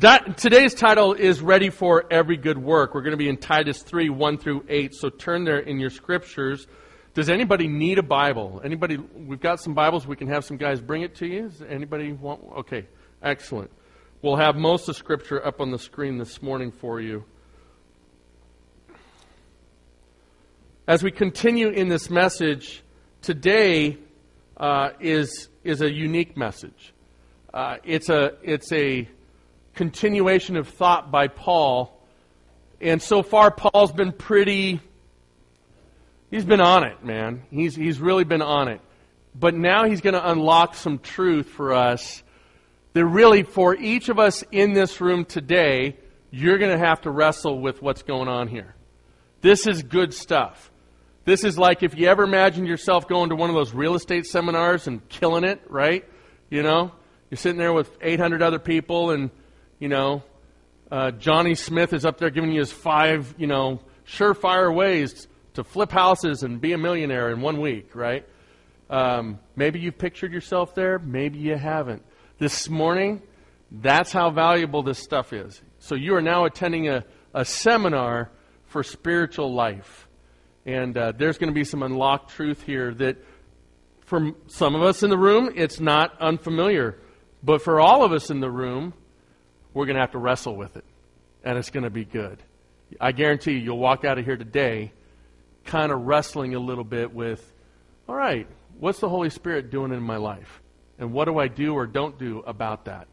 That, today's title is Ready for Every Good Work. We're going to be in Titus 3, 1 through 8. So turn there in your scriptures. Does anybody need a Bible? Anybody, we've got some Bibles. We can have some guys bring it to you. Does anybody want? Okay, excellent. We'll have most of Scripture up on the screen this morning for you. As we continue in this message, today uh, is, is a unique message. Uh, it's, a, it's a continuation of thought by Paul. And so far, Paul's been pretty. He's been on it, man. He's, he's really been on it. But now he's going to unlock some truth for us that really, for each of us in this room today, you're going to have to wrestle with what's going on here. This is good stuff. This is like if you ever imagined yourself going to one of those real estate seminars and killing it, right? You know, you're sitting there with 800 other people and you know, uh, Johnny Smith is up there giving you his five, you know, surefire ways to flip houses and be a millionaire in one week, right? Um, maybe you've pictured yourself there, maybe you haven't. This morning, that's how valuable this stuff is. So you are now attending a, a seminar for spiritual life. And uh, there's going to be some unlocked truth here that, for some of us in the room, it's not unfamiliar. But for all of us in the room, we're going to have to wrestle with it. And it's going to be good. I guarantee you, you'll walk out of here today kind of wrestling a little bit with, all right, what's the Holy Spirit doing in my life? And what do I do or don't do about that?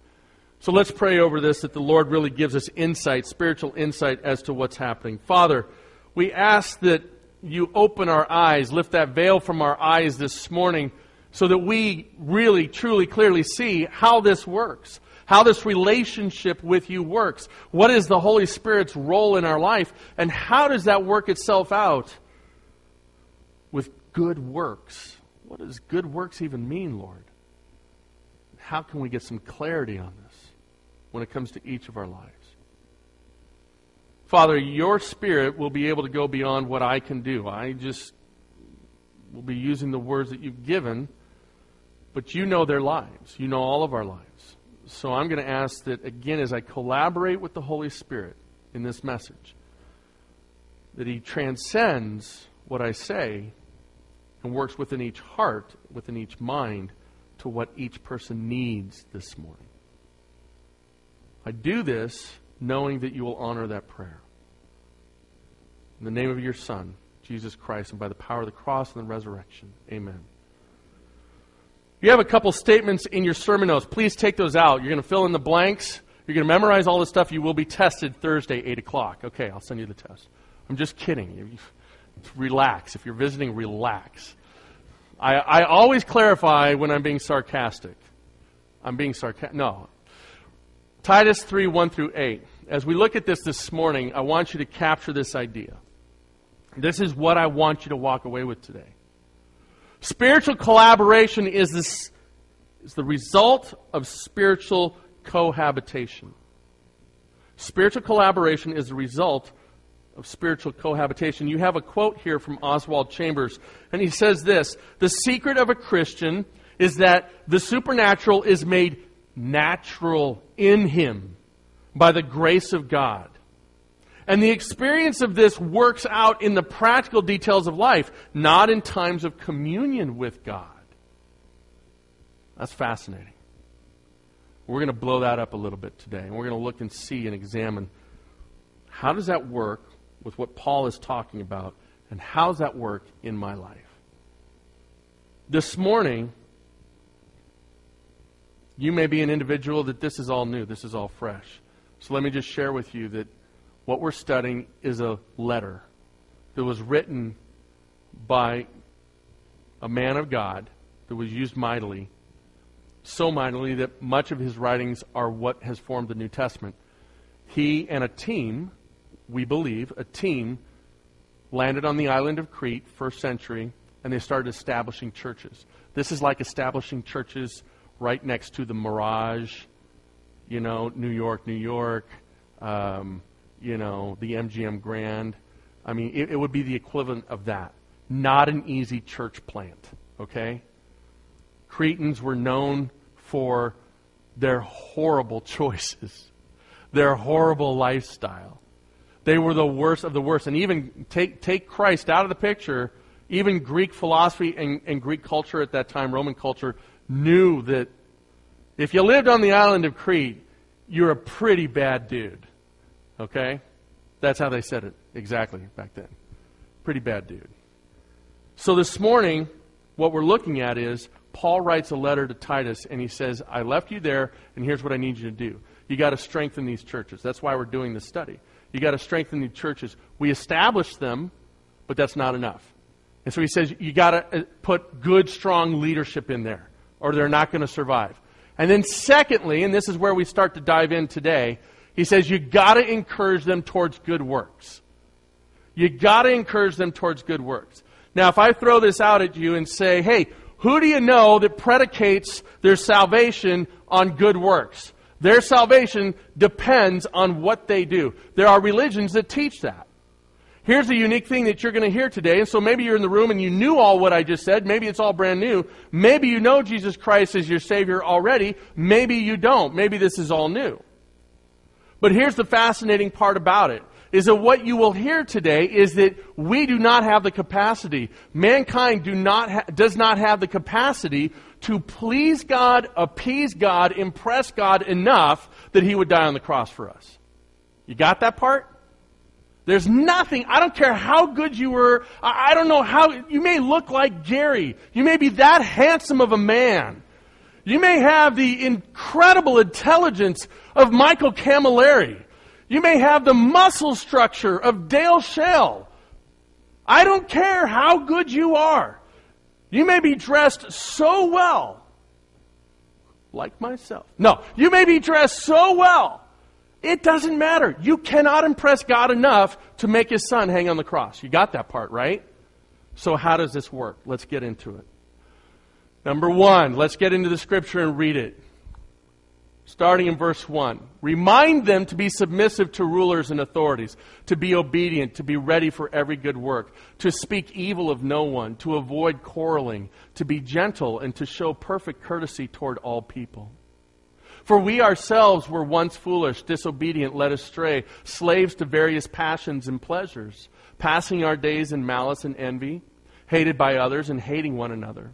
So let's pray over this that the Lord really gives us insight, spiritual insight as to what's happening. Father, we ask that you open our eyes, lift that veil from our eyes this morning so that we really, truly, clearly see how this works how this relationship with you works. What is the Holy Spirit's role in our life? And how does that work itself out with good works? What does good works even mean, Lord? How can we get some clarity on this when it comes to each of our lives? Father, your Spirit will be able to go beyond what I can do. I just will be using the words that you've given, but you know their lives. You know all of our lives. So I'm going to ask that, again, as I collaborate with the Holy Spirit in this message, that He transcends what I say and works within each heart, within each mind, to what each person needs this morning. I do this knowing that you will honor that prayer. In the name of your Son, Jesus Christ, and by the power of the cross and the resurrection. Amen. You have a couple statements in your sermon notes. Please take those out. You're going to fill in the blanks. You're going to memorize all this stuff. You will be tested Thursday, 8 o'clock. Okay, I'll send you the test. I'm just kidding. Relax. If you're visiting, relax. I, I always clarify when I'm being sarcastic. I'm being sarcastic. No. Titus 3 1 through 8. As we look at this this morning, I want you to capture this idea. This is what I want you to walk away with today. Spiritual collaboration is, this, is the result of spiritual cohabitation. Spiritual collaboration is the result of spiritual cohabitation. You have a quote here from Oswald Chambers, and he says this The secret of a Christian is that the supernatural is made natural in him by the grace of God. And the experience of this works out in the practical details of life, not in times of communion with God. That's fascinating. We're going to blow that up a little bit today, and we're going to look and see and examine how does that work with what Paul is talking about, and how does that work in my life. This morning, you may be an individual that this is all new, this is all fresh. So let me just share with you that what we're studying is a letter that was written by a man of God that was used mightily, so mightily that much of his writings are what has formed the New Testament. He and a team, we believe, a team, landed on the island of Crete, first century, and they started establishing churches. This is like establishing churches right next to the Mirage, you know, New York, New York. Um, you know, the MGM Grand. I mean, it, it would be the equivalent of that. Not an easy church plant, okay? Cretans were known for their horrible choices. their horrible lifestyle. They were the worst of the worst. And even take, take Christ out of the picture, even Greek philosophy and, and Greek culture at that time, Roman culture, knew that if you lived on the island of Crete, you're a pretty bad dude. Okay? That's how they said it exactly back then. Pretty bad dude. So this morning, what we're looking at is Paul writes a letter to Titus and he says, I left you there, and here's what I need you to do. You got to strengthen these churches. That's why we're doing this study. You got to strengthen these churches. We establish them, but that's not enough. And so he says, you got to uh, put good, strong leadership in there, or they're not going to survive. And then, secondly, and this is where we start to dive in today, he says, you got to encourage them towards good works. You got to encourage them towards good works. Now, if I throw this out at you and say, hey, who do you know that predicates their salvation on good works? Their salvation depends on what they do. There are religions that teach that. Here's a unique thing that you're going to hear today. And so maybe you're in the room and you knew all what I just said. Maybe it's all brand new. Maybe you know Jesus Christ as your Savior already. Maybe you don't. Maybe this is all new. But here's the fascinating part about it is that what you will hear today is that we do not have the capacity, mankind do not ha- does not have the capacity to please God, appease God, impress God enough that He would die on the cross for us. You got that part? There's nothing, I don't care how good you were, I, I don't know how, you may look like Gary. You may be that handsome of a man. You may have the incredible intelligence of Michael Camilleri. You may have the muscle structure of Dale Shell. I don't care how good you are. You may be dressed so well, like myself. No, you may be dressed so well. It doesn't matter. You cannot impress God enough to make his son hang on the cross. You got that part, right? So, how does this work? Let's get into it. Number one, let's get into the scripture and read it starting in verse 1. Remind them to be submissive to rulers and authorities, to be obedient, to be ready for every good work, to speak evil of no one, to avoid quarreling, to be gentle, and to show perfect courtesy toward all people. For we ourselves were once foolish, disobedient, led astray, slaves to various passions and pleasures, passing our days in malice and envy, hated by others and hating one another.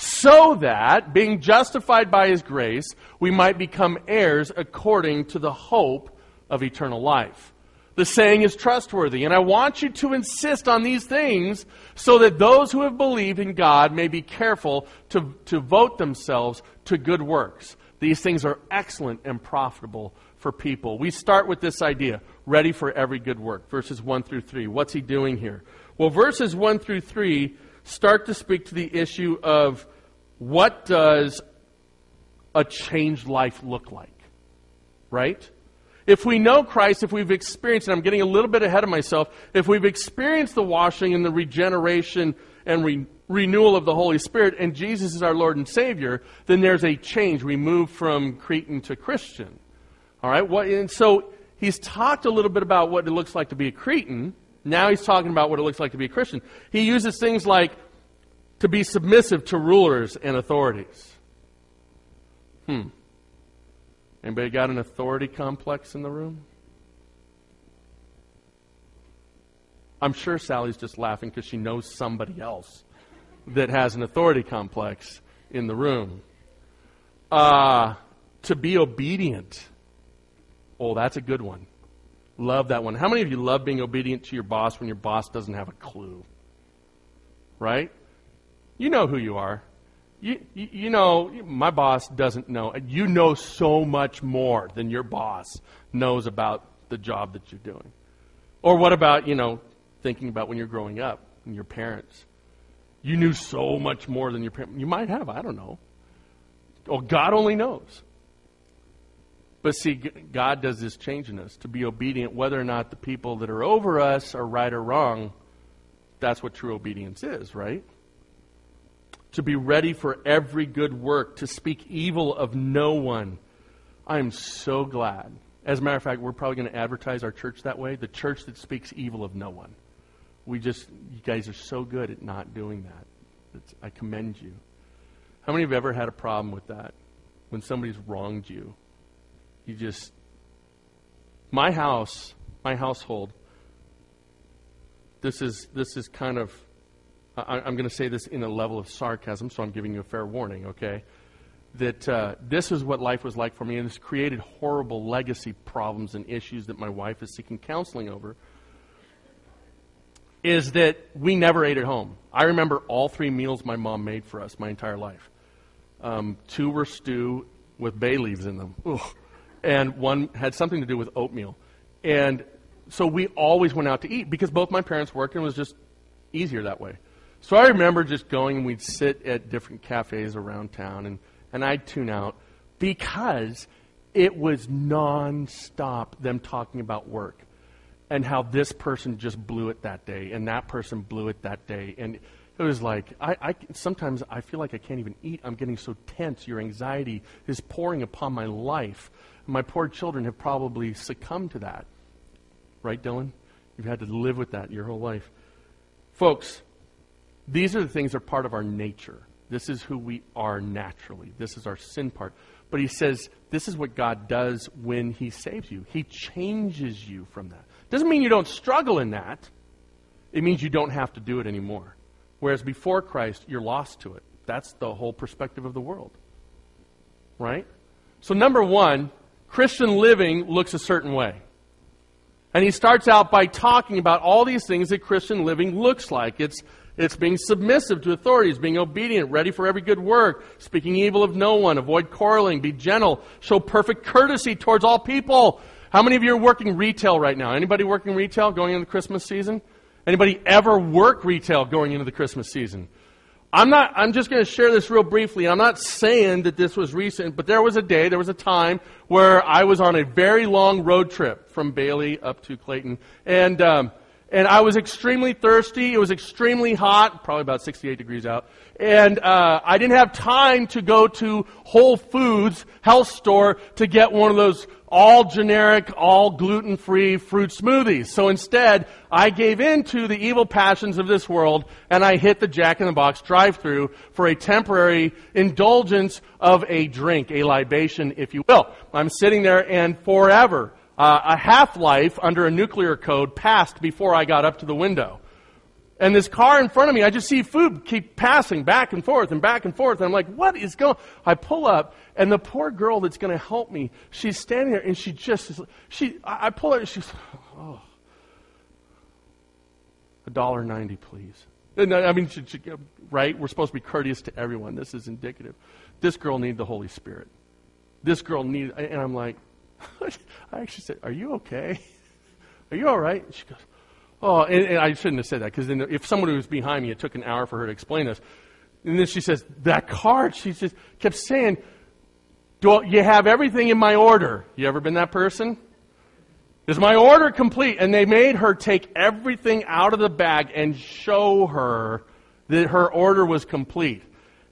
So that, being justified by His grace, we might become heirs according to the hope of eternal life. The saying is trustworthy, and I want you to insist on these things so that those who have believed in God may be careful to, to vote themselves to good works. These things are excellent and profitable for people. We start with this idea ready for every good work. Verses 1 through 3. What's he doing here? Well, verses 1 through 3 start to speak to the issue of what does a changed life look like? Right? If we know Christ, if we've experienced, and I'm getting a little bit ahead of myself, if we've experienced the washing and the regeneration and re- renewal of the Holy Spirit, and Jesus is our Lord and Savior, then there's a change. We move from Cretan to Christian. All right? What, and so he's talked a little bit about what it looks like to be a Cretan. Now he's talking about what it looks like to be a Christian. He uses things like to be submissive to rulers and authorities. Hmm. Anybody got an authority complex in the room? I'm sure Sally's just laughing because she knows somebody else that has an authority complex in the room. Uh, to be obedient. Oh, that's a good one. Love that one. How many of you love being obedient to your boss when your boss doesn't have a clue? Right? You know who you are. You, you, know, my boss doesn't know. You know so much more than your boss knows about the job that you're doing. Or what about, you know, thinking about when you're growing up and your parents? You knew so much more than your parents. You might have, I don't know. Oh, God only knows. But see, God does this change in us to be obedient, whether or not the people that are over us are right or wrong. That's what true obedience is, right? To be ready for every good work, to speak evil of no one. I am so glad. As a matter of fact, we're probably going to advertise our church that way the church that speaks evil of no one. We just, you guys are so good at not doing that. It's, I commend you. How many have ever had a problem with that? When somebody's wronged you, you just. My house, my household, this is, this is kind of, I, am going to say this in a level of sarcasm, so I'm giving you a fair warning, okay? That uh, this is what life was like for me, and it's created horrible legacy problems and issues that my wife is seeking counseling over. Is that we never ate at home. I remember all three meals my mom made for us my entire life. Um, two were stew with bay leaves in them, Ugh. And one had something to do with oatmeal. And so we always went out to eat because both my parents worked and it was just easier that way. So I remember just going and we'd sit at different cafes around town and, and I'd tune out because it was nonstop them talking about work and how this person just blew it that day and that person blew it that day. And it was like, I, I, sometimes I feel like I can't even eat. I'm getting so tense. Your anxiety is pouring upon my life. My poor children have probably succumbed to that. Right, Dylan? You've had to live with that your whole life. Folks, these are the things that are part of our nature. This is who we are naturally. This is our sin part. But he says this is what God does when he saves you. He changes you from that. Doesn't mean you don't struggle in that. It means you don't have to do it anymore. Whereas before Christ, you're lost to it. That's the whole perspective of the world. Right? So, number one, Christian living looks a certain way. And he starts out by talking about all these things that Christian living looks like. It's, it's being submissive to authorities, being obedient, ready for every good work, speaking evil of no one, avoid quarreling, be gentle, show perfect courtesy towards all people. How many of you are working retail right now? Anybody working retail going into the Christmas season? Anybody ever work retail going into the Christmas season? I'm not, I'm just going to share this real briefly. I'm not saying that this was recent, but there was a day, there was a time where I was on a very long road trip from Bailey up to Clayton. And, um, and I was extremely thirsty. It was extremely hot, probably about 68 degrees out. And uh, I didn't have time to go to Whole Foods health store to get one of those all generic, all gluten free fruit smoothies. So instead, I gave in to the evil passions of this world and I hit the Jack in the Box drive through for a temporary indulgence of a drink, a libation, if you will. I'm sitting there and forever, uh, a half life under a nuclear code passed before I got up to the window. And this car in front of me, I just see food keep passing back and forth and back and forth. And I'm like, what is going I pull up, and the poor girl that's going to help me, she's standing there, and she just, she, I, I pull her, and she's, oh, a dollar ninety, please. And I mean, she, she, right? We're supposed to be courteous to everyone. This is indicative. This girl needed the Holy Spirit. This girl needed, and I'm like, I actually said, are you okay? Are you all right? she goes, Oh, and, and I shouldn't have said that because then if someone was behind me, it took an hour for her to explain this. And then she says, That card, she just kept saying, Do you have everything in my order? You ever been that person? Is my order complete? And they made her take everything out of the bag and show her that her order was complete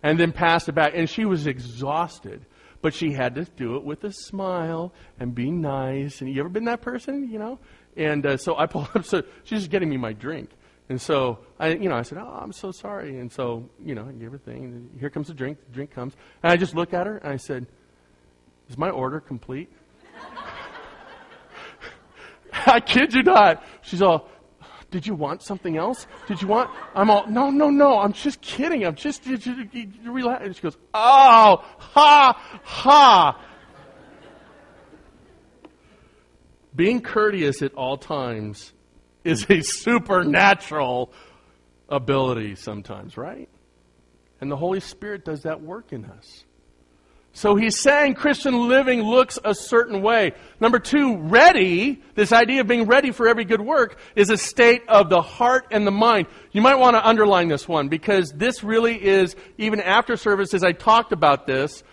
and then pass it back. And she was exhausted. But she had to do it with a smile and be nice. And you ever been that person, you know? And uh, so I pull up. So she's just getting me my drink. And so I, you know, I said, "Oh, I'm so sorry." And so, you know, I gave her thing. And here comes the drink. The drink comes, and I just look at her and I said, "Is my order complete?" I kid you not. She's all, "Did you want something else? Did you want?" I'm all, "No, no, no. I'm just kidding. I'm just, just, just relax." And she goes, "Oh, ha, ha." being courteous at all times is a supernatural ability sometimes, right? And the Holy Spirit does that work in us. So he's saying Christian living looks a certain way. Number two, ready, this idea of being ready for every good work, is a state of the heart and the mind. You might want to underline this one because this really is, even after service, as I talked about this,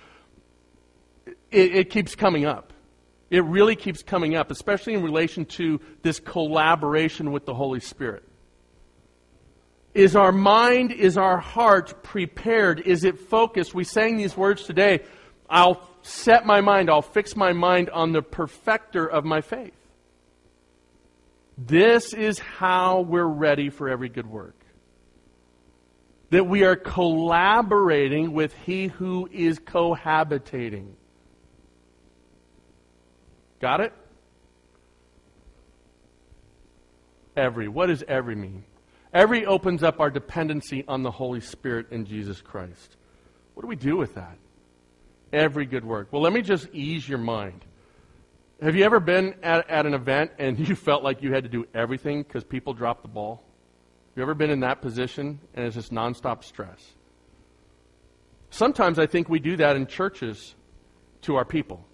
it, it keeps coming up. It really keeps coming up, especially in relation to this collaboration with the Holy Spirit. Is our mind, is our heart prepared? Is it focused? We sang these words today. I'll set my mind, I'll fix my mind on the perfecter of my faith. This is how we're ready for every good work. That we are collaborating with He who is cohabitating. Got it? Every. What does every mean? Every opens up our dependency on the Holy Spirit in Jesus Christ. What do we do with that? Every good work. Well, let me just ease your mind. Have you ever been at, at an event and you felt like you had to do everything because people dropped the ball? Have you ever been in that position and it's just nonstop stress? Sometimes I think we do that in churches to our people,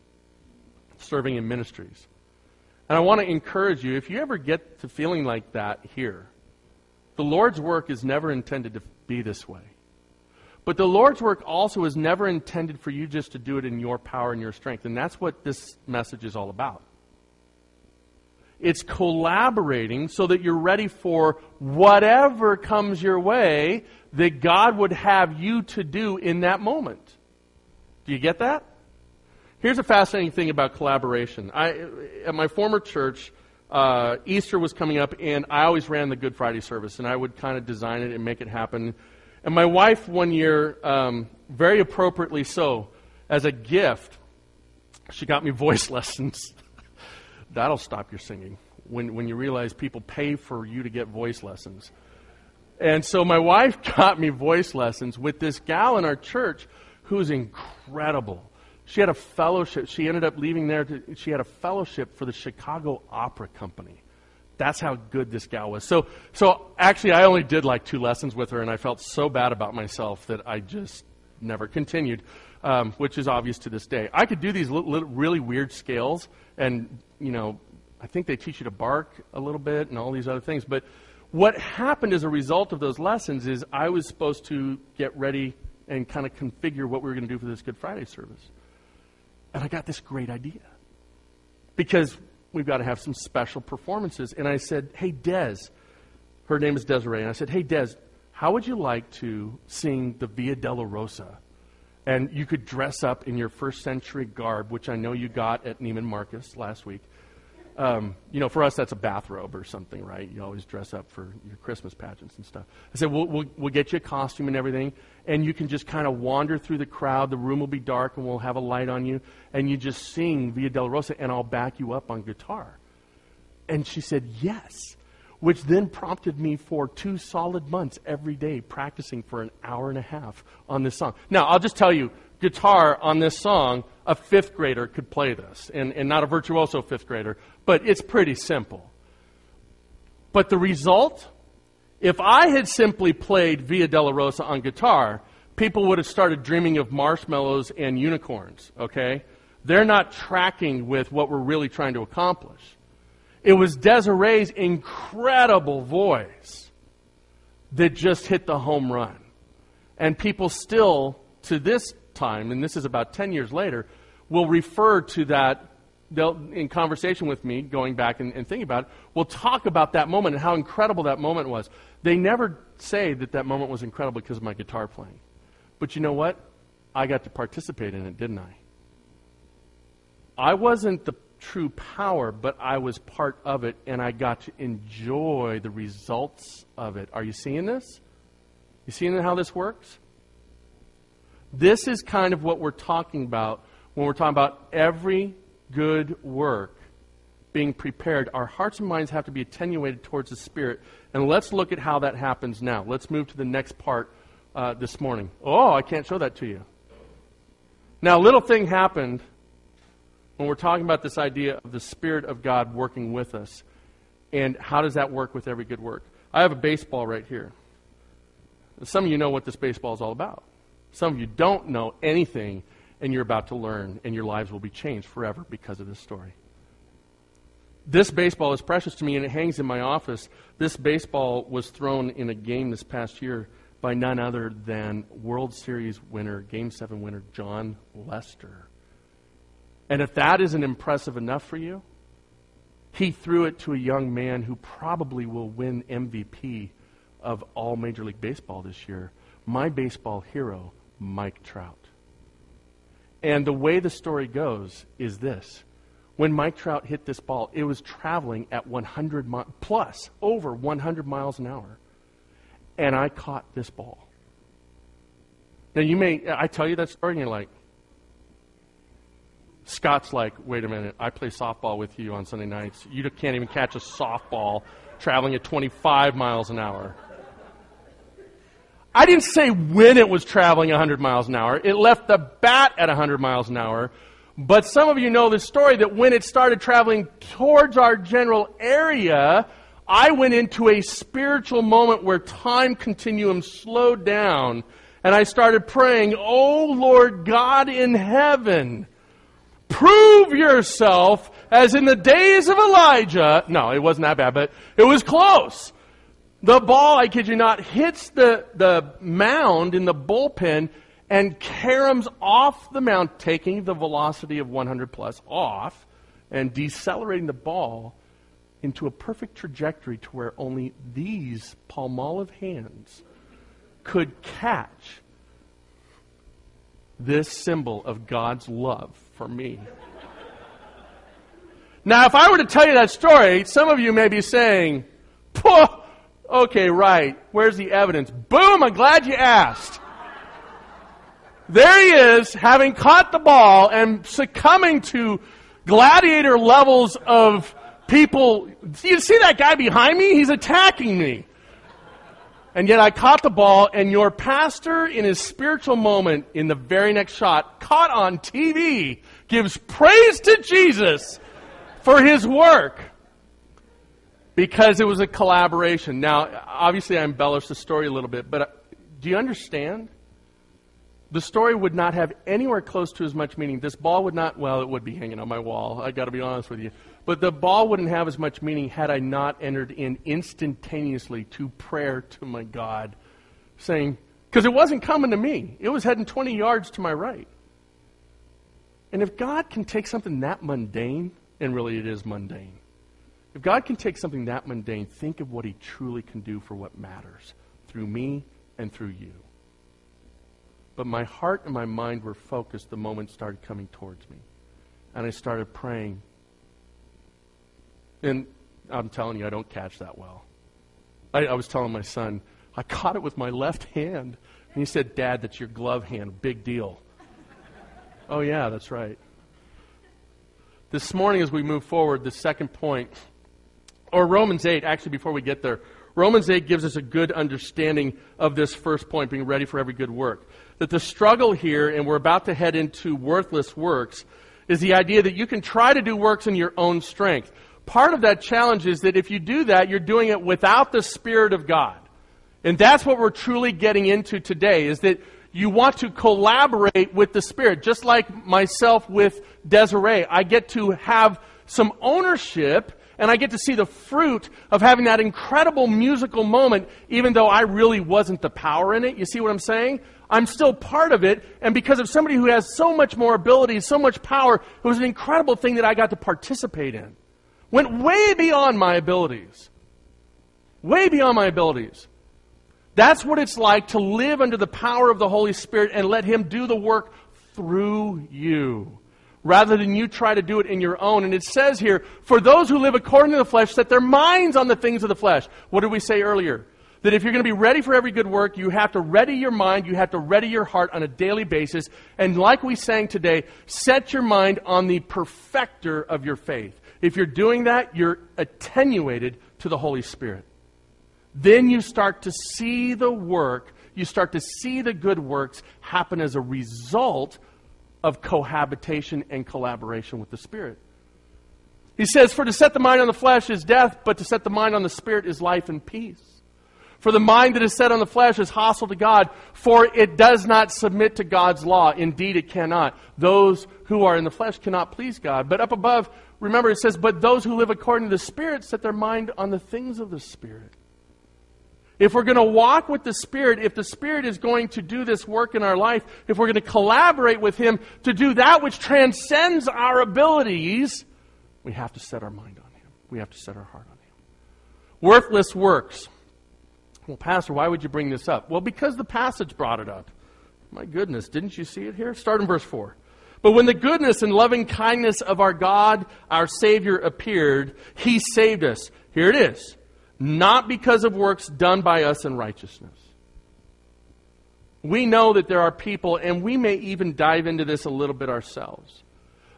serving in ministries. And I want to encourage you if you ever get to feeling like that here, the Lord's work is never intended to be this way. But the Lord's work also is never intended for you just to do it in your power and your strength. And that's what this message is all about. It's collaborating so that you're ready for whatever comes your way that God would have you to do in that moment. Do you get that? Here's a fascinating thing about collaboration. I, at my former church, uh, Easter was coming up, and I always ran the Good Friday service, and I would kind of design it and make it happen. And my wife, one year, um, very appropriately so, as a gift, she got me voice lessons. That'll stop your singing when, when you realize people pay for you to get voice lessons. And so my wife got me voice lessons with this gal in our church who's incredible. She had a fellowship. She ended up leaving there. To, she had a fellowship for the Chicago Opera Company. That's how good this gal was. So, so actually, I only did like two lessons with her, and I felt so bad about myself that I just never continued, um, which is obvious to this day. I could do these little, little, really weird scales, and you know, I think they teach you to bark a little bit and all these other things. But what happened as a result of those lessons is I was supposed to get ready and kind of configure what we were going to do for this Good Friday service. And I got this great idea. Because we've got to have some special performances. And I said, Hey, Des, her name is Desiree. And I said, Hey, Des, how would you like to sing the Via Dolorosa? And you could dress up in your first century garb, which I know you got at Neiman Marcus last week. Um, you know, for us, that's a bathrobe or something, right? You always dress up for your Christmas pageants and stuff. I said, we'll, we'll, we'll get you a costume and everything, and you can just kind of wander through the crowd. The room will be dark, and we'll have a light on you, and you just sing Via Dolorosa, and I'll back you up on guitar. And she said, yes, which then prompted me for two solid months every day practicing for an hour and a half on this song. Now, I'll just tell you, guitar on this song, a fifth grader could play this, and, and not a virtuoso fifth grader, but it's pretty simple. But the result, if I had simply played Via rosa on guitar, people would have started dreaming of marshmallows and unicorns, okay? They're not tracking with what we're really trying to accomplish. It was Desiree's incredible voice that just hit the home run. And people still, to this time, and this is about 10 years later, will refer to that they'll, in conversation with me, going back and, and thinking about it, will talk about that moment and how incredible that moment was. They never say that that moment was incredible because of my guitar playing. But you know what? I got to participate in it, didn't I? I wasn't the true power, but I was part of it, and I got to enjoy the results of it. Are you seeing this? You seeing how this works? This is kind of what we're talking about when we're talking about every good work being prepared. Our hearts and minds have to be attenuated towards the Spirit. And let's look at how that happens now. Let's move to the next part uh, this morning. Oh, I can't show that to you. Now, a little thing happened when we're talking about this idea of the Spirit of God working with us. And how does that work with every good work? I have a baseball right here. Some of you know what this baseball is all about. Some of you don't know anything and you're about to learn, and your lives will be changed forever because of this story. This baseball is precious to me, and it hangs in my office. This baseball was thrown in a game this past year by none other than World Series winner, Game 7 winner, Jon Lester. And if that isn't impressive enough for you, he threw it to a young man who probably will win MVP of all Major League Baseball this year, my baseball hero, Mike Trout. And the way the story goes is this. When Mike Trout hit this ball, it was traveling at 100 mi- plus, over 100 miles an hour. And I caught this ball. Now, you may, I tell you that story, and you're like, Scott's like, wait a minute, I play softball with you on Sunday nights. You can't even catch a softball traveling at 25 miles an hour. I didn't say when it was traveling 100 miles an hour. It left the bat at 100 miles an hour. But some of you know the story that when it started traveling towards our general area, I went into a spiritual moment where time continuum slowed down and I started praying, Oh Lord God in heaven, prove yourself as in the days of Elijah. No, it wasn't that bad, but it was close. The ball, I kid you not, hits the, the mound in the bullpen and caroms off the mound, taking the velocity of 100 plus off and decelerating the ball into a perfect trajectory to where only these palm palmolive hands could catch this symbol of God's love for me. Now, if I were to tell you that story, some of you may be saying, okay, right, where's the evidence? Boom, I'm glad you asked. There he is, having caught the ball and succumbing to gladiator levels of people. You see that guy behind me? He's attacking me. And yet I caught the ball, and your pastor, in his spiritual moment, in the very next shot, caught on TV, gives praise to Jesus for his work because it was a collaboration. Now, obviously, I embellished the story a little bit, but uh, do you understand? The story would not have anywhere close to as much meaning. This ball would not, well, it would be hanging on my wall. I got to be honest with you. But the ball wouldn't have as much meaning had I not entered in instantaneously to prayer to my God, saying, because it wasn't coming to me, it was heading 20 yards to my right. And if God can take something that mundane, and really it is mundane, if God can take something that mundane, think of what He truly can do for what matters through me and through you. But my heart and my mind were focused the moment started coming towards me. And I started praying. And I'm telling you, I don't catch that well. I, I was telling my son, I caught it with my left hand. And he said, Dad, that's your glove hand. Big deal. oh, yeah, that's right. This morning, as we move forward, the second point, or Romans 8, actually, before we get there, Romans 8 gives us a good understanding of this first point, being ready for every good work. That the struggle here, and we're about to head into worthless works, is the idea that you can try to do works in your own strength. Part of that challenge is that if you do that, you're doing it without the Spirit of God. And that's what we're truly getting into today, is that you want to collaborate with the Spirit. Just like myself with Desiree, I get to have some ownership and I get to see the fruit of having that incredible musical moment, even though I really wasn't the power in it. You see what I'm saying? I'm still part of it, and because of somebody who has so much more ability, so much power, it was an incredible thing that I got to participate in. Went way beyond my abilities. Way beyond my abilities. That's what it's like to live under the power of the Holy Spirit and let Him do the work through you rather than you try to do it in your own. And it says here, for those who live according to the flesh, set their minds on the things of the flesh. What did we say earlier? That if you're going to be ready for every good work, you have to ready your mind, you have to ready your heart on a daily basis. And like we sang today, set your mind on the perfecter of your faith. If you're doing that, you're attenuated to the Holy Spirit. Then you start to see the work, you start to see the good works happen as a result of cohabitation and collaboration with the Spirit. He says, For to set the mind on the flesh is death, but to set the mind on the Spirit is life and peace. For the mind that is set on the flesh is hostile to God, for it does not submit to God's law. Indeed, it cannot. Those who are in the flesh cannot please God. But up above, remember it says, But those who live according to the Spirit set their mind on the things of the Spirit. If we're going to walk with the Spirit, if the Spirit is going to do this work in our life, if we're going to collaborate with Him to do that which transcends our abilities, we have to set our mind on Him. We have to set our heart on Him. Worthless works. Well, Pastor, why would you bring this up? Well, because the passage brought it up. My goodness, didn't you see it here? Start in verse 4. But when the goodness and loving kindness of our God, our Savior, appeared, He saved us. Here it is. Not because of works done by us in righteousness. We know that there are people, and we may even dive into this a little bit ourselves.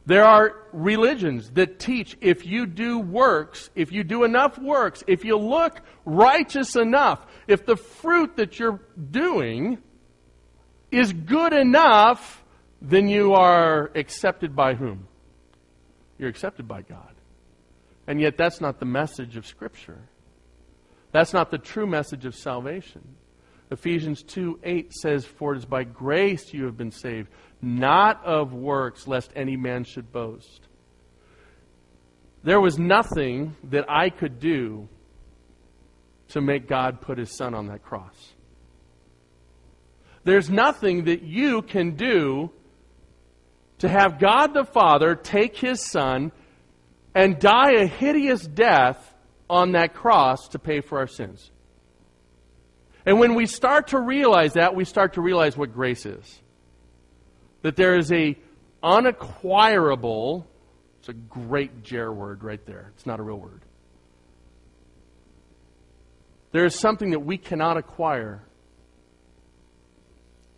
There are religions that teach if you do works, if you do enough works, if you look righteous enough, if the fruit that you're doing is good enough, then you are accepted by whom? You're accepted by God. And yet, that's not the message of Scripture. That's not the true message of salvation. Ephesians 2 8 says, For it is by grace you have been saved, not of works, lest any man should boast. There was nothing that I could do to make God put his son on that cross. There's nothing that you can do to have God the Father take his son and die a hideous death on that cross to pay for our sins. And when we start to realize that, we start to realize what grace is. That there is a unacquirable, it's a great Jer word right there. It's not a real word. There is something that we cannot acquire,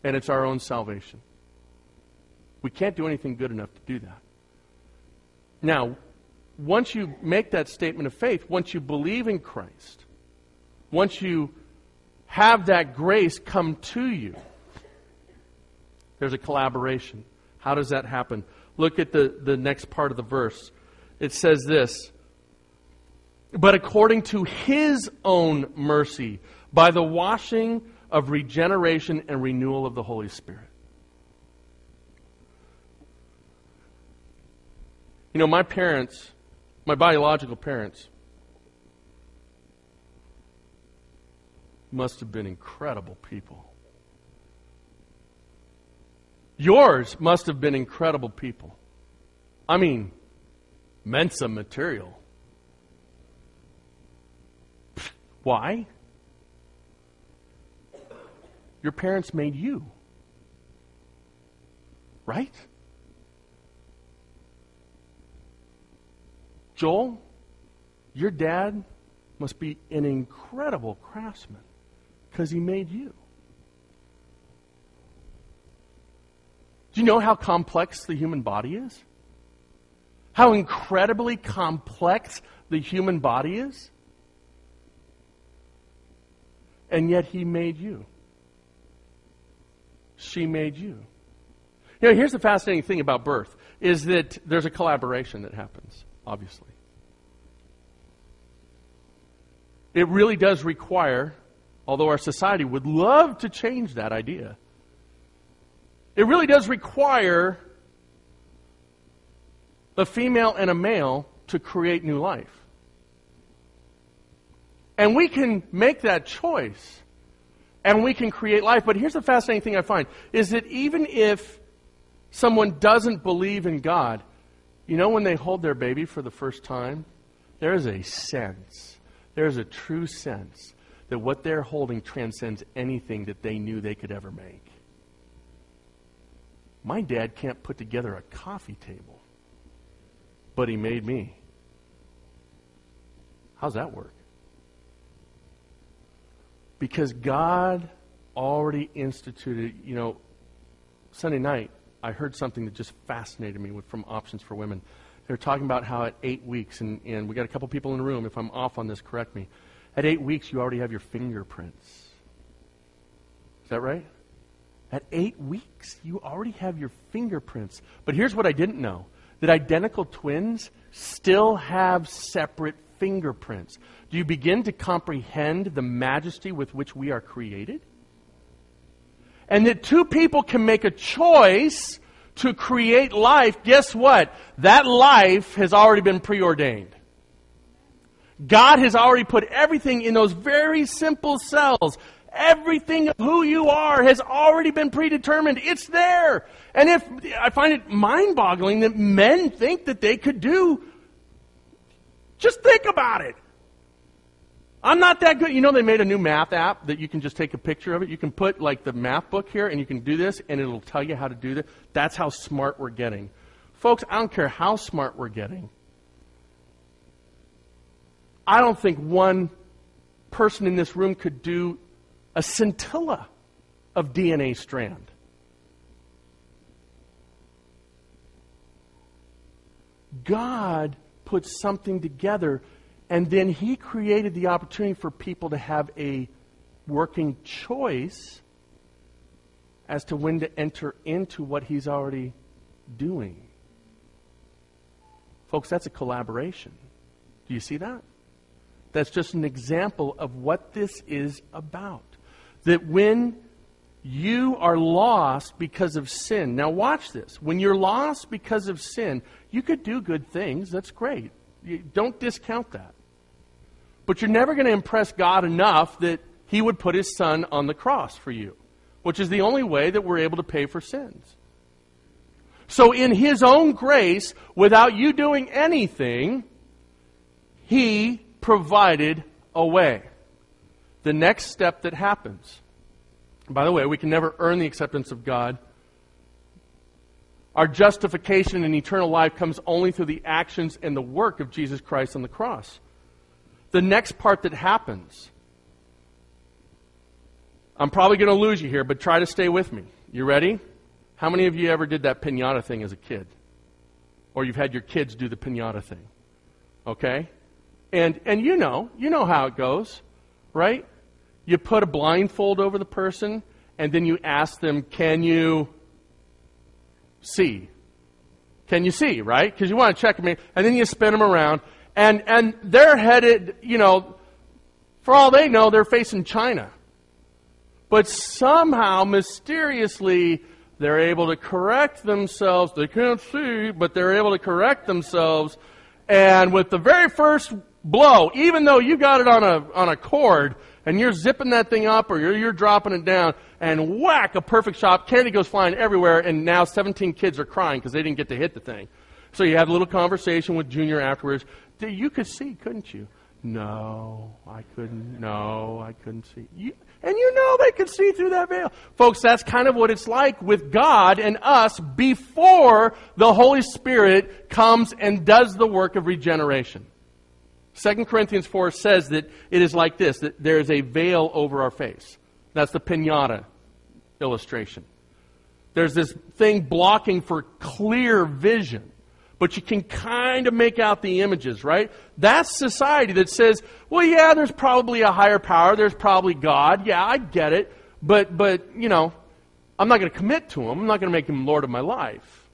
and it's our own salvation. We can't do anything good enough to do that. Now, once you make that statement of faith, once you believe in Christ, once you have that grace come to you. There's a collaboration. How does that happen? Look at the, the next part of the verse. It says this But according to his own mercy, by the washing of regeneration and renewal of the Holy Spirit. You know, my parents, my biological parents, must have been incredible people. Yours must have been incredible people. I mean, Mensa material. Why? Your parents made you. Right? Joel, your dad must be an incredible craftsman. Because he made you. Do you know how complex the human body is? How incredibly complex the human body is? And yet he made you. She made you. You know, here's the fascinating thing about birth is that there's a collaboration that happens, obviously. It really does require although our society would love to change that idea. It really does require a female and a male to create new life. And we can make that choice and we can create life. But here's the fascinating thing I find is that even if someone doesn't believe in God, you know when they hold their baby for the first time, there is a sense, there is a true sense that what they're holding transcends anything that they knew they could ever make. My dad can't put together a coffee table, but he made me. How's that work? Because God already instituted, you know, Sunday night, I heard something that just fascinated me with, from Options for Women. They were talking about how at eight weeks, and, and we got a couple people in the room. If I'm off on this, correct me. At eight weeks, you already have your fingerprints. Is that right? At eight weeks, you already have your fingerprints. But here's what I didn't know that identical twins still have separate fingerprints. Do you begin to comprehend the majesty with which we are created? And that two people can make a choice to create life. Guess what? That life has already been preordained. God has already put everything in those very simple cells. Everything of who you are has already been predetermined. It's there. And if I find it mind boggling that men think that they could do, just think about it. I'm not that good. You know, they made a new math app that you can just take a picture of it. You can put like the math book here and you can do this and it'll tell you how to do this. That's how smart we're getting. Folks, I don't care how smart we're getting. I don't think one person in this room could do a scintilla of DNA strand. God put something together, and then He created the opportunity for people to have a working choice as to when to enter into what He's already doing. Folks, that's a collaboration. Do you see that? That's just an example of what this is about. That when you are lost because of sin. Now, watch this. When you're lost because of sin, you could do good things. That's great. You don't discount that. But you're never going to impress God enough that He would put His Son on the cross for you, which is the only way that we're able to pay for sins. So, in His own grace, without you doing anything, He provided a way. The next step that happens by the way, we can never earn the acceptance of God. Our justification and eternal life comes only through the actions and the work of Jesus Christ on the cross. The next part that happens, I'm probably going to lose you here, but try to stay with me. You ready? How many of you ever did that pinata thing as a kid? Or you've had your kids do the pinata thing? Okay? And, and you know, you know how it goes, right? you put a blindfold over the person, and then you ask them, Can you see? Can you see, right? Because you want to check in. And then you spin them around, and, and they're headed, you know, for all they know, they're facing China. But somehow, mysteriously, they're able to correct themselves. They can't see, but they're able to correct themselves. And with the very first blow, even though you got it on a, on a cord, and you're zipping that thing up or you're, you're dropping it down and whack, a perfect shot. Candy goes flying everywhere and now 17 kids are crying because they didn't get to hit the thing. So you have a little conversation with Junior afterwards. You could see, couldn't you? No, I couldn't. No, I couldn't see. You, and you know they could see through that veil. Folks, that's kind of what it's like with God and us before the Holy Spirit comes and does the work of regeneration. 2 Corinthians 4 says that it is like this that there is a veil over our face. That's the pinata illustration. There's this thing blocking for clear vision, but you can kind of make out the images, right? That's society that says, well, yeah, there's probably a higher power, there's probably God. Yeah, I get it, but, but you know, I'm not going to commit to him, I'm not going to make him Lord of my life.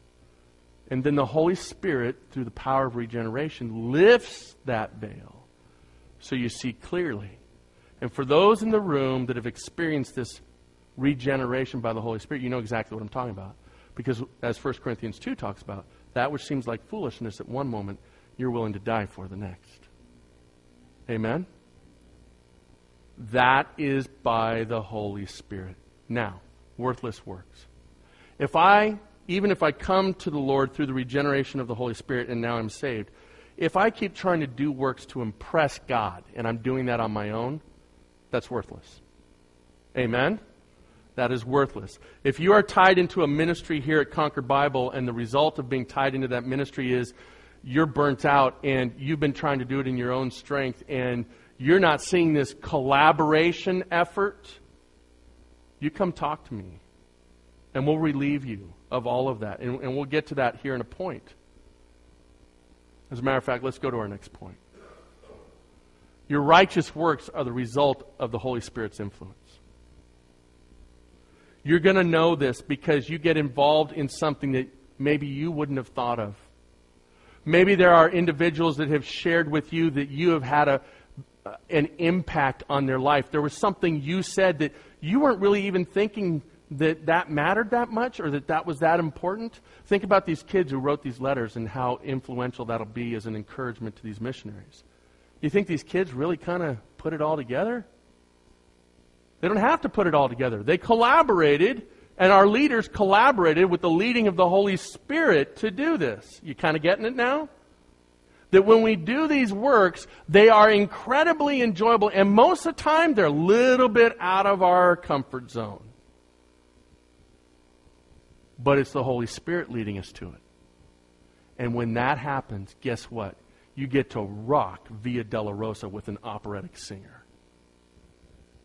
And then the Holy Spirit, through the power of regeneration, lifts that veil so you see clearly. And for those in the room that have experienced this regeneration by the Holy Spirit, you know exactly what I'm talking about. Because as 1 Corinthians 2 talks about, that which seems like foolishness at one moment, you're willing to die for the next. Amen? That is by the Holy Spirit. Now, worthless works. If I even if I come to the Lord through the regeneration of the Holy Spirit and now I'm saved, if I keep trying to do works to impress God and I'm doing that on my own, that's worthless. Amen? That is worthless. If you are tied into a ministry here at Concord Bible and the result of being tied into that ministry is you're burnt out and you've been trying to do it in your own strength and you're not seeing this collaboration effort, you come talk to me and we'll relieve you of all of that. And, and we'll get to that here in a point. As a matter of fact, let's go to our next point. Your righteous works are the result of the Holy Spirit's influence. You're going to know this because you get involved in something that maybe you wouldn't have thought of. Maybe there are individuals that have shared with you that you have had a, an impact on their life. There was something you said that you weren't really even thinking that that mattered that much or that that was that important. Think about these kids who wrote these letters and how influential that'll be as an encouragement to these missionaries. You think these kids really kind of put it all together? They don't have to put it all together. They collaborated, and our leaders collaborated with the leading of the Holy Spirit to do this. You kind of getting it now? that when we do these works, they are incredibly enjoyable, and most of the time they're a little bit out of our comfort zone. But it's the Holy Spirit leading us to it. And when that happens, guess what? You get to rock Via Dolorosa with an operatic singer.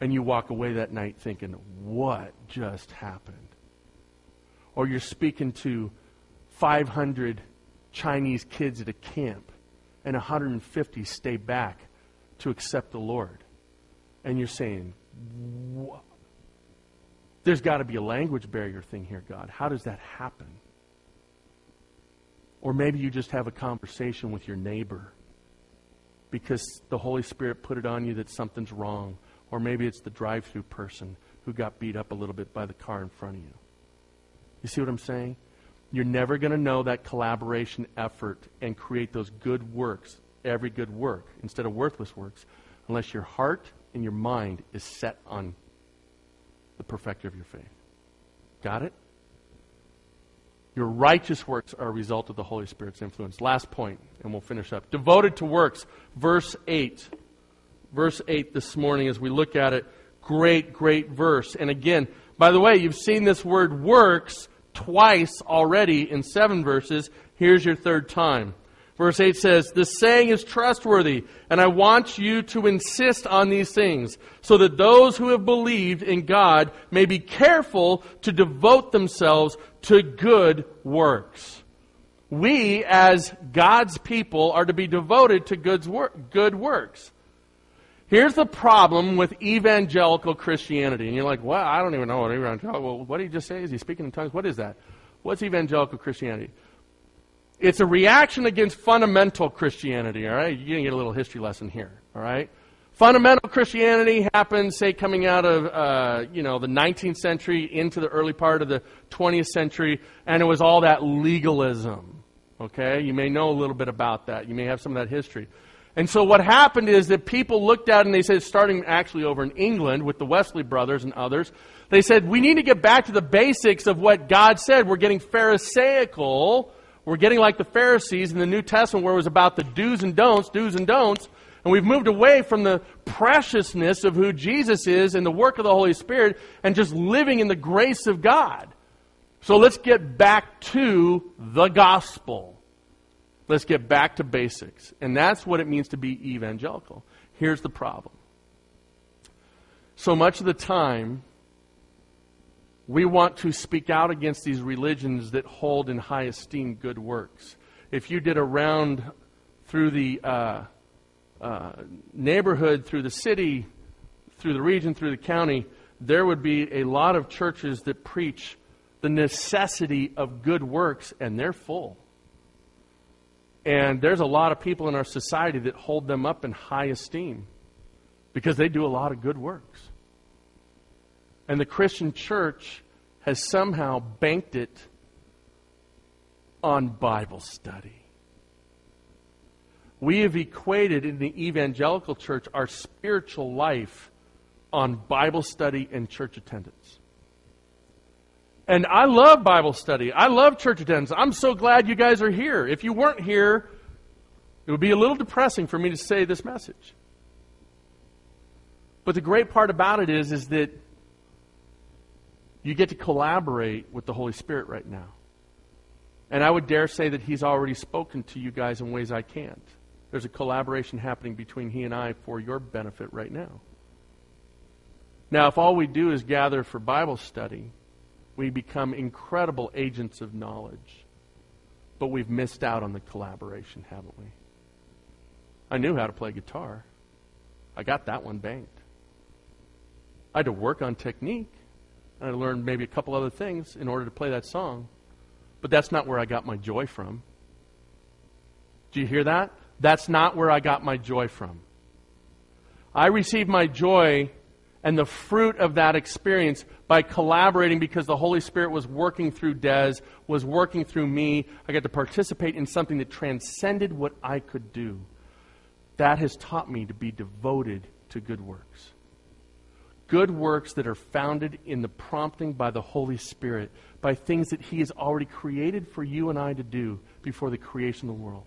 And you walk away that night thinking, what just happened? Or you're speaking to 500 Chinese kids at a camp and 150 stay back to accept the Lord. And you're saying. There's got to be a language barrier thing here, God. How does that happen? Or maybe you just have a conversation with your neighbor because the Holy Spirit put it on you that something's wrong. Or maybe it's the drive through person who got beat up a little bit by the car in front of you. You see what I'm saying? You're never going to know that collaboration effort and create those good works, every good work, instead of worthless works, unless your heart and your mind is set on the perfecter of your faith. Got it? Your righteous works are a result of the Holy Spirit's influence. Last point, and we'll finish up. Devoted to works, verse 8. Verse 8 this morning as we look at it. Great, great verse. And again, by the way, you've seen this word works twice already in seven verses. Here's your third time. Verse 8 says, The saying is trustworthy, and I want you to insist on these things, so that those who have believed in God may be careful to devote themselves to good works. We, as God's people, are to be devoted to good works. Here's the problem with evangelical Christianity. And you're like, well, I don't even know what evangelical. Well, what did he just say? Is he speaking in tongues? What is that? What's evangelical Christianity? It's a reaction against fundamental Christianity, all right? You're going to get a little history lesson here, all right? Fundamental Christianity happened, say, coming out of, uh, you know, the 19th century into the early part of the 20th century, and it was all that legalism, okay? You may know a little bit about that. You may have some of that history. And so what happened is that people looked at and they said, starting actually over in England with the Wesley brothers and others, they said, we need to get back to the basics of what God said. We're getting Pharisaical we're getting like the Pharisees in the New Testament where it was about the do's and don'ts, do's and don'ts. And we've moved away from the preciousness of who Jesus is and the work of the Holy Spirit and just living in the grace of God. So let's get back to the gospel. Let's get back to basics. And that's what it means to be evangelical. Here's the problem. So much of the time, we want to speak out against these religions that hold in high esteem good works. If you did a round through the uh, uh, neighborhood, through the city, through the region, through the county, there would be a lot of churches that preach the necessity of good works, and they're full. And there's a lot of people in our society that hold them up in high esteem because they do a lot of good works. And the Christian church has somehow banked it on Bible study. We have equated in the evangelical church our spiritual life on Bible study and church attendance. And I love Bible study. I love church attendance. I'm so glad you guys are here. If you weren't here, it would be a little depressing for me to say this message. But the great part about it is, is that you get to collaborate with the Holy Spirit right now. And I would dare say that He's already spoken to you guys in ways I can't. There's a collaboration happening between He and I for your benefit right now. Now, if all we do is gather for Bible study, we become incredible agents of knowledge. But we've missed out on the collaboration, haven't we? I knew how to play guitar. I got that one banked. I had to work on technique. I learned maybe a couple other things in order to play that song. But that's not where I got my joy from. Do you hear that? That's not where I got my joy from. I received my joy and the fruit of that experience by collaborating because the Holy Spirit was working through Des, was working through me. I got to participate in something that transcended what I could do. That has taught me to be devoted to good works good works that are founded in the prompting by the Holy Spirit, by things that He has already created for you and I to do before the creation of the world.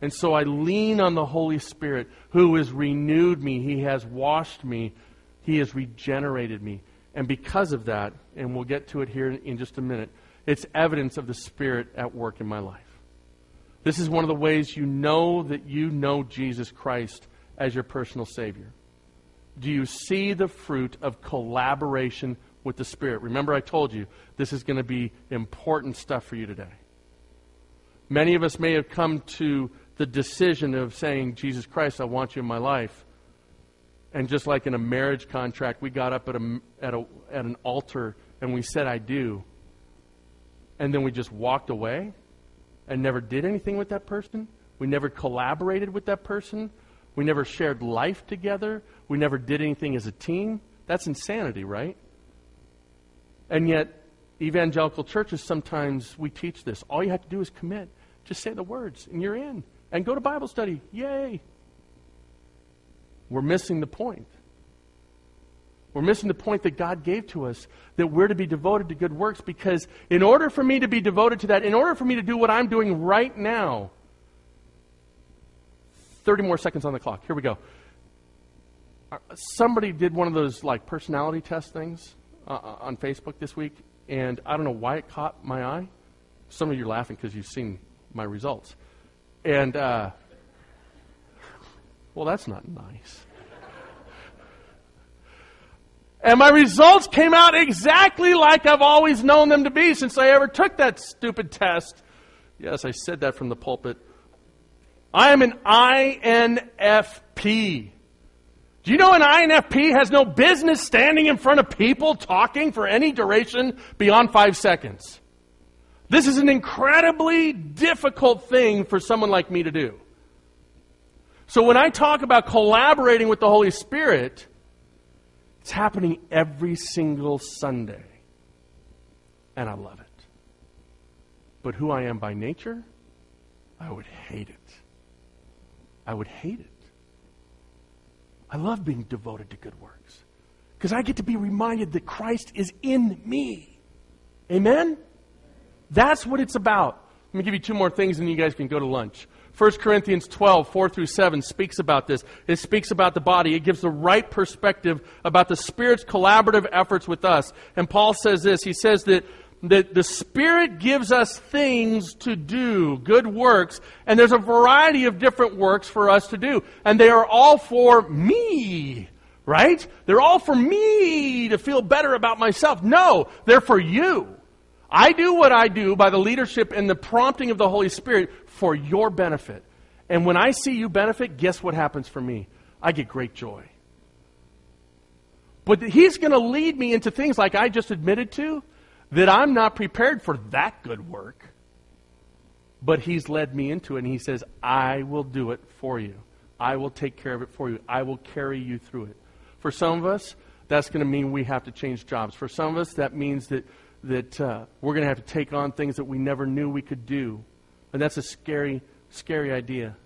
And so I lean on the Holy Spirit who has renewed me. He has washed me. He has regenerated me. And because of that, and we'll get to it here in just a minute, it's evidence of the Spirit at work in my life. This is one of the ways you know that you know Jesus Christ as your personal Savior. Do you see the fruit of collaboration with the Spirit? Remember, I told you this is going to be important stuff for you today. Many of us may have come to the decision of saying, Jesus Christ, I want you in my life. And just like in a marriage contract, we got up at, a, at, a, at an altar and we said, I do. And then we just walked away and never did anything with that person. We never collaborated with that person. We never shared life together. We never did anything as a team. That's insanity, right? And yet, evangelical churches sometimes we teach this. All you have to do is commit. Just say the words, and you're in. And go to Bible study. Yay! We're missing the point. We're missing the point that God gave to us that we're to be devoted to good works because, in order for me to be devoted to that, in order for me to do what I'm doing right now, 30 more seconds on the clock. Here we go. Uh, somebody did one of those like personality test things uh, uh, on Facebook this week, and I don't know why it caught my eye. Some of you are laughing because you've seen my results. And, uh, well, that's not nice. And my results came out exactly like I've always known them to be since I ever took that stupid test. Yes, I said that from the pulpit. I am an INFP. Do you know an INFP has no business standing in front of people talking for any duration beyond five seconds? This is an incredibly difficult thing for someone like me to do. So when I talk about collaborating with the Holy Spirit, it's happening every single Sunday. And I love it. But who I am by nature, I would hate it. I would hate it. I love being devoted to good works because I get to be reminded that Christ is in me. Amen? That's what it's about. Let me give you two more things and you guys can go to lunch. 1 Corinthians 12, 4 through 7 speaks about this. It speaks about the body. It gives the right perspective about the Spirit's collaborative efforts with us. And Paul says this. He says that, that the Spirit gives us things to do, good works, and there's a variety of different works for us to do. And they are all for me. Right? They're all for me to feel better about myself. No, they're for you. I do what I do by the leadership and the prompting of the Holy Spirit for your benefit. And when I see you benefit, guess what happens for me? I get great joy. But He's going to lead me into things like I just admitted to that I'm not prepared for that good work. But He's led me into it, and He says, I will do it for you. I will take care of it for you. I will carry you through it. For some of us, that's going to mean we have to change jobs. For some of us, that means that that uh, we're going to have to take on things that we never knew we could do. And that's a scary, scary idea.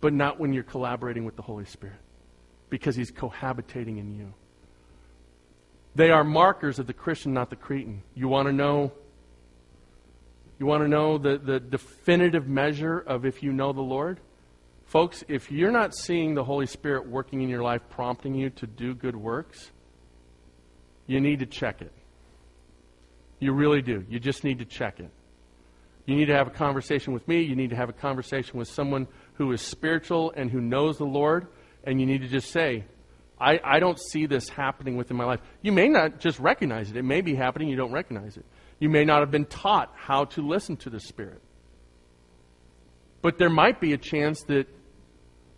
But not when you're collaborating with the Holy Spirit, because He's cohabitating in you. They are markers of the Christian, not the Cretan. You want to know? You want to know the, the definitive measure of if you know the Lord? Folks, if you're not seeing the Holy Spirit working in your life, prompting you to do good works, you need to check it. You really do. You just need to check it. You need to have a conversation with me. You need to have a conversation with someone who is spiritual and who knows the Lord. And you need to just say, I, I don't see this happening within my life. You may not just recognize it. It may be happening. You don't recognize it. You may not have been taught how to listen to the Spirit. But there might be a chance that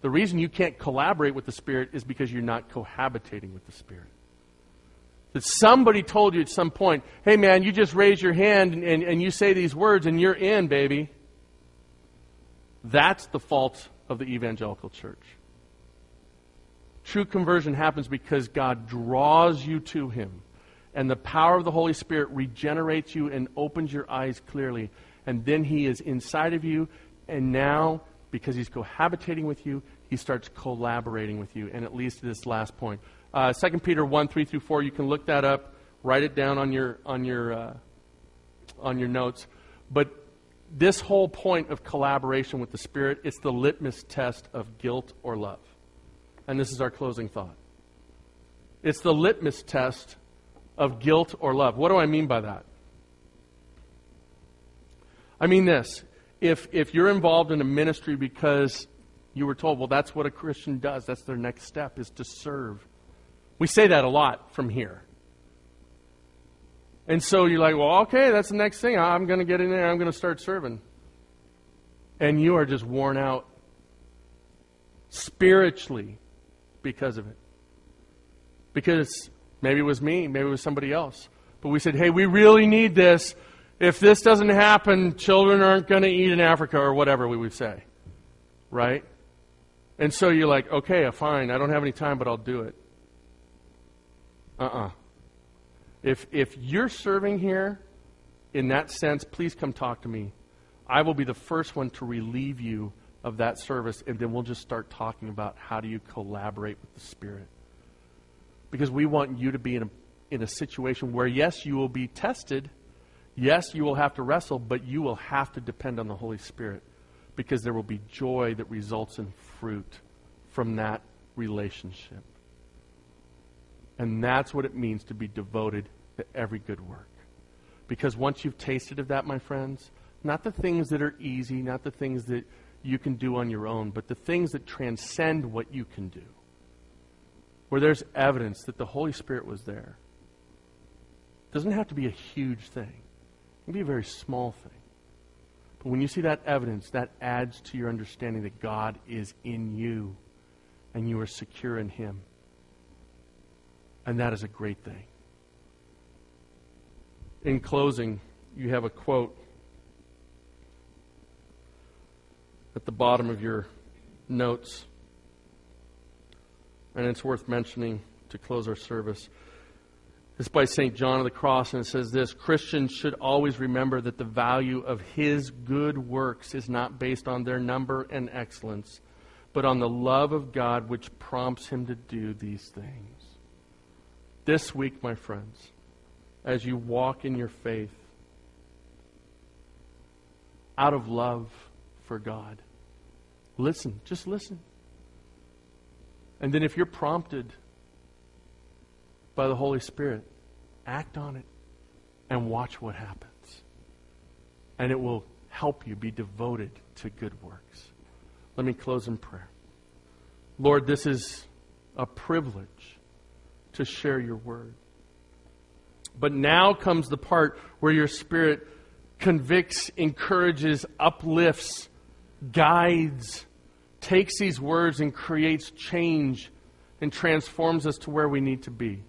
the reason you can't collaborate with the Spirit is because you're not cohabitating with the Spirit. That somebody told you at some point, hey man, you just raise your hand and, and, and you say these words and you're in, baby. That's the fault of the evangelical church. True conversion happens because God draws you to Him. And the power of the Holy Spirit regenerates you and opens your eyes clearly. And then He is inside of you. And now, because He's cohabitating with you, He starts collaborating with you. And it leads to this last point. Uh, 2 Peter 1, 3 through 4, you can look that up, write it down on your, on your, uh, on your notes. But this whole point of collaboration with the Spirit, it's the litmus test of guilt or love. And this is our closing thought. It's the litmus test of guilt or love. What do I mean by that? I mean this. If, if you're involved in a ministry because you were told, well, that's what a Christian does, that's their next step, is to serve. We say that a lot from here. And so you're like, well, okay, that's the next thing. I'm going to get in there. I'm going to start serving. And you are just worn out spiritually because of it. Because maybe it was me, maybe it was somebody else. But we said, hey, we really need this. If this doesn't happen, children aren't going to eat in Africa or whatever we would say. Right? And so you're like, okay, fine. I don't have any time, but I'll do it. Uh uh-uh. uh if, if you're serving here in that sense, please come talk to me. I will be the first one to relieve you of that service, and then we'll just start talking about how do you collaborate with the Spirit. Because we want you to be in a, in a situation where, yes, you will be tested. Yes, you will have to wrestle, but you will have to depend on the Holy Spirit because there will be joy that results in fruit from that relationship. And that's what it means to be devoted to every good work. Because once you've tasted of that, my friends, not the things that are easy, not the things that you can do on your own, but the things that transcend what you can do, where there's evidence that the Holy Spirit was there. It doesn't have to be a huge thing, it can be a very small thing. But when you see that evidence, that adds to your understanding that God is in you and you are secure in Him. And that is a great thing. In closing, you have a quote at the bottom of your notes, and it's worth mentioning to close our service. It's by St. John of the Cross, and it says this Christians should always remember that the value of his good works is not based on their number and excellence, but on the love of God which prompts him to do these things. This week, my friends, as you walk in your faith, out of love for God, listen, just listen. And then if you're prompted by the Holy Spirit, act on it and watch what happens. And it will help you be devoted to good works. Let me close in prayer. Lord, this is a privilege to share your word. But now comes the part where your spirit convicts, encourages, uplifts, guides, takes these words and creates change and transforms us to where we need to be.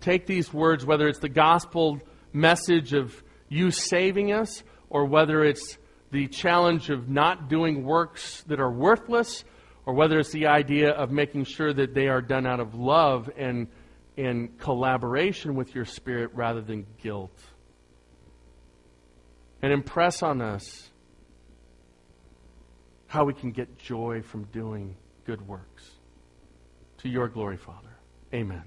Take these words, whether it's the gospel message of you saving us, or whether it's the challenge of not doing works that are worthless, or whether it's the idea of making sure that they are done out of love and in collaboration with your spirit rather than guilt. And impress on us how we can get joy from doing good works. To your glory, Father. Amen.